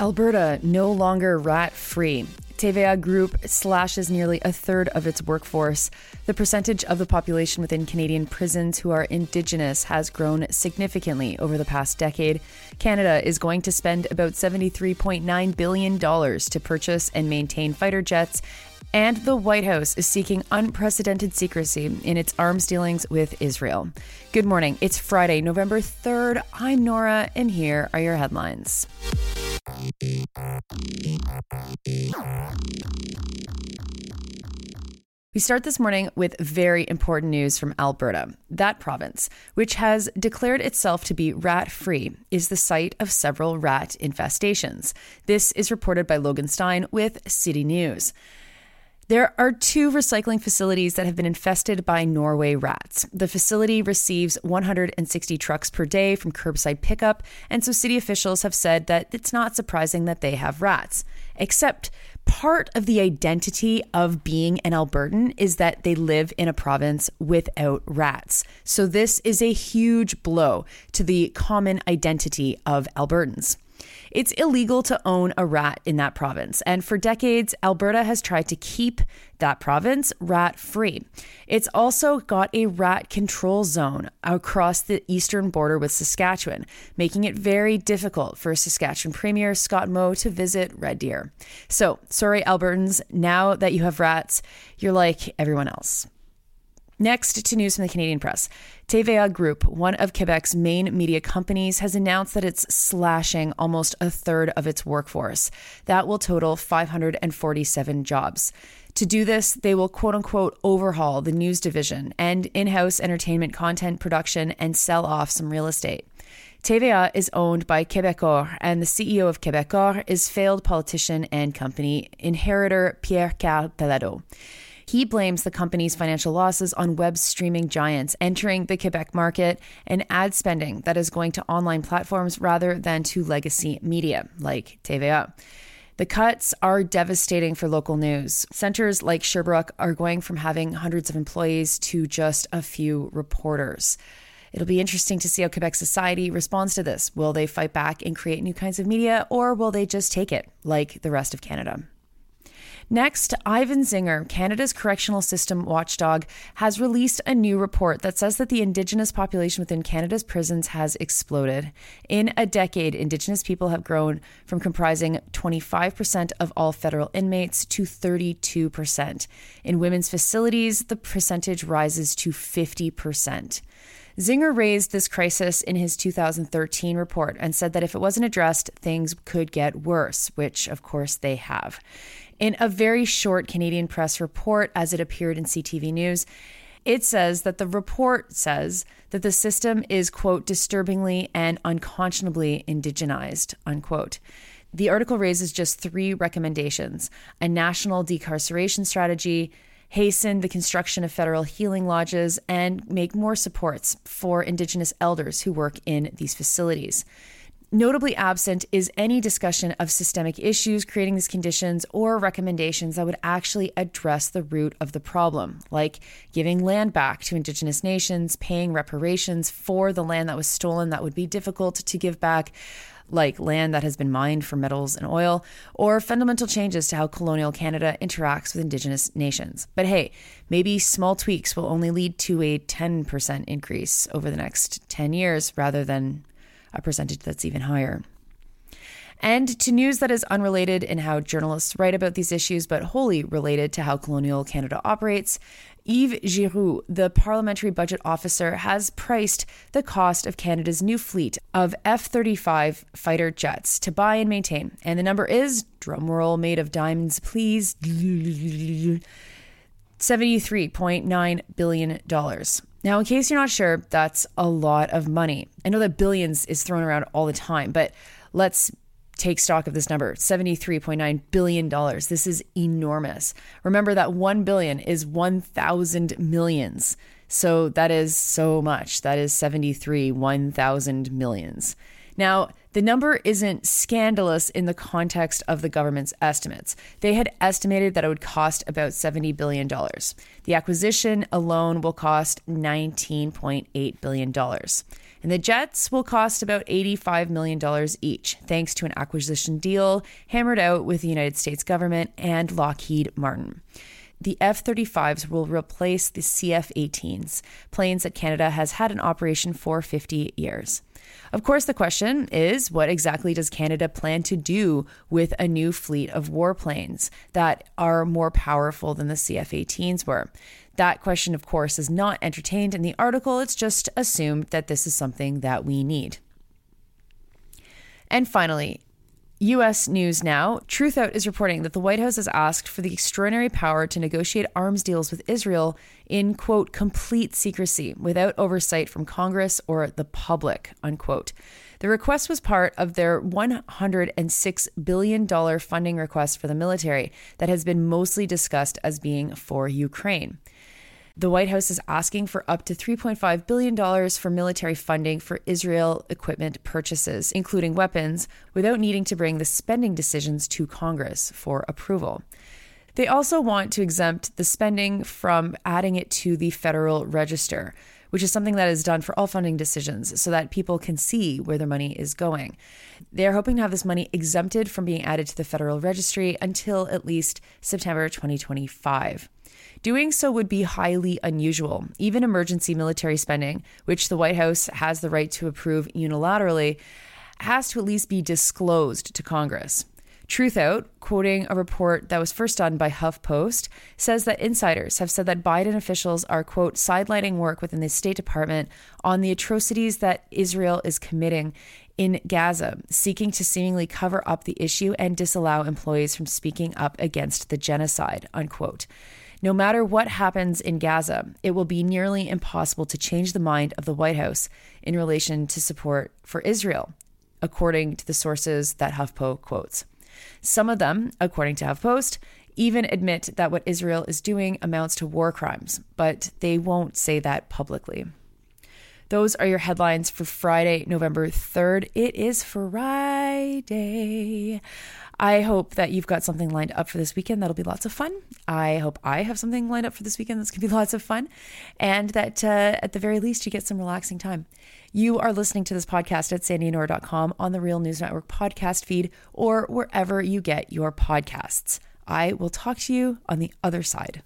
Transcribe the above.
Alberta no longer rat free. TVA Group slashes nearly a third of its workforce. The percentage of the population within Canadian prisons who are Indigenous has grown significantly over the past decade. Canada is going to spend about $73.9 billion to purchase and maintain fighter jets. And the White House is seeking unprecedented secrecy in its arms dealings with Israel. Good morning. It's Friday, November 3rd. I'm Nora, and here are your headlines. We start this morning with very important news from Alberta. That province, which has declared itself to be rat free, is the site of several rat infestations. This is reported by Logan Stein with City News. There are two recycling facilities that have been infested by Norway rats. The facility receives 160 trucks per day from curbside pickup, and so city officials have said that it's not surprising that they have rats. Except part of the identity of being an Albertan is that they live in a province without rats. So this is a huge blow to the common identity of Albertans. It's illegal to own a rat in that province, and for decades, Alberta has tried to keep that province rat free. It's also got a rat control zone across the eastern border with Saskatchewan, making it very difficult for Saskatchewan Premier Scott Moe to visit Red Deer. So, sorry, Albertans, now that you have rats, you're like everyone else. Next to news from the Canadian press. TVA Group, one of Quebec's main media companies, has announced that it's slashing almost a third of its workforce. That will total 547 jobs. To do this, they will quote unquote overhaul the news division and in house entertainment content production and sell off some real estate. TVA is owned by Quebecor, and the CEO of Quebecor is failed politician and company inheritor Pierre Karl Péladeau. He blames the company's financial losses on web streaming giants entering the Quebec market and ad spending that is going to online platforms rather than to legacy media like TVA. The cuts are devastating for local news. Centers like Sherbrooke are going from having hundreds of employees to just a few reporters. It'll be interesting to see how Quebec society responds to this. Will they fight back and create new kinds of media, or will they just take it like the rest of Canada? Next, Ivan Zinger, Canada's correctional system watchdog, has released a new report that says that the Indigenous population within Canada's prisons has exploded. In a decade, Indigenous people have grown from comprising 25% of all federal inmates to 32%. In women's facilities, the percentage rises to 50%. Zinger raised this crisis in his 2013 report and said that if it wasn't addressed, things could get worse, which of course they have. In a very short Canadian press report, as it appeared in CTV News, it says that the report says that the system is, quote, disturbingly and unconscionably indigenized, unquote. The article raises just three recommendations a national decarceration strategy, hasten the construction of federal healing lodges, and make more supports for Indigenous elders who work in these facilities. Notably absent is any discussion of systemic issues creating these conditions or recommendations that would actually address the root of the problem, like giving land back to Indigenous nations, paying reparations for the land that was stolen that would be difficult to give back, like land that has been mined for metals and oil, or fundamental changes to how colonial Canada interacts with Indigenous nations. But hey, maybe small tweaks will only lead to a 10% increase over the next 10 years rather than a percentage that's even higher. And to news that is unrelated in how journalists write about these issues, but wholly related to how colonial Canada operates, Yves Giroux, the parliamentary budget officer, has priced the cost of Canada's new fleet of F 35 fighter jets to buy and maintain. And the number is, drumroll made of diamonds, please, $73.9 billion. Now, in case you're not sure, that's a lot of money. I know that billions is thrown around all the time, but let's take stock of this number $73.9 billion. This is enormous. Remember that 1 billion is 1,000 millions. So that is so much. That is 73, 1,000 millions. Now, the number isn't scandalous in the context of the government's estimates. They had estimated that it would cost about $70 billion. The acquisition alone will cost $19.8 billion. And the jets will cost about $85 million each, thanks to an acquisition deal hammered out with the United States government and Lockheed Martin the F 35s will replace the CF 18s, planes that Canada has had in operation for 50 years. Of course, the question is what exactly does Canada plan to do with a new fleet of warplanes that are more powerful than the CF 18s were? That question, of course, is not entertained in the article. It's just assumed that this is something that we need. And finally, US News Now, Truthout is reporting that the White House has asked for the extraordinary power to negotiate arms deals with Israel in, quote, complete secrecy without oversight from Congress or the public, unquote. The request was part of their $106 billion funding request for the military that has been mostly discussed as being for Ukraine. The White House is asking for up to $3.5 billion for military funding for Israel equipment purchases, including weapons, without needing to bring the spending decisions to Congress for approval. They also want to exempt the spending from adding it to the Federal Register, which is something that is done for all funding decisions so that people can see where their money is going. They are hoping to have this money exempted from being added to the Federal Registry until at least September 2025. Doing so would be highly unusual. Even emergency military spending, which the White House has the right to approve unilaterally, has to at least be disclosed to Congress. Truthout, quoting a report that was first done by HuffPost, says that insiders have said that Biden officials are, quote, sidelining work within the State Department on the atrocities that Israel is committing in Gaza, seeking to seemingly cover up the issue and disallow employees from speaking up against the genocide, unquote. No matter what happens in Gaza, it will be nearly impossible to change the mind of the White House in relation to support for Israel, according to the sources that HuffPo quotes. Some of them, according to HuffPost, even admit that what Israel is doing amounts to war crimes, but they won't say that publicly. Those are your headlines for Friday, November 3rd. It is Friday. I hope that you've got something lined up for this weekend. That'll be lots of fun. I hope I have something lined up for this weekend that's going to be lots of fun. And that uh, at the very least, you get some relaxing time. You are listening to this podcast at sandynora.com on the Real News Network podcast feed or wherever you get your podcasts. I will talk to you on the other side.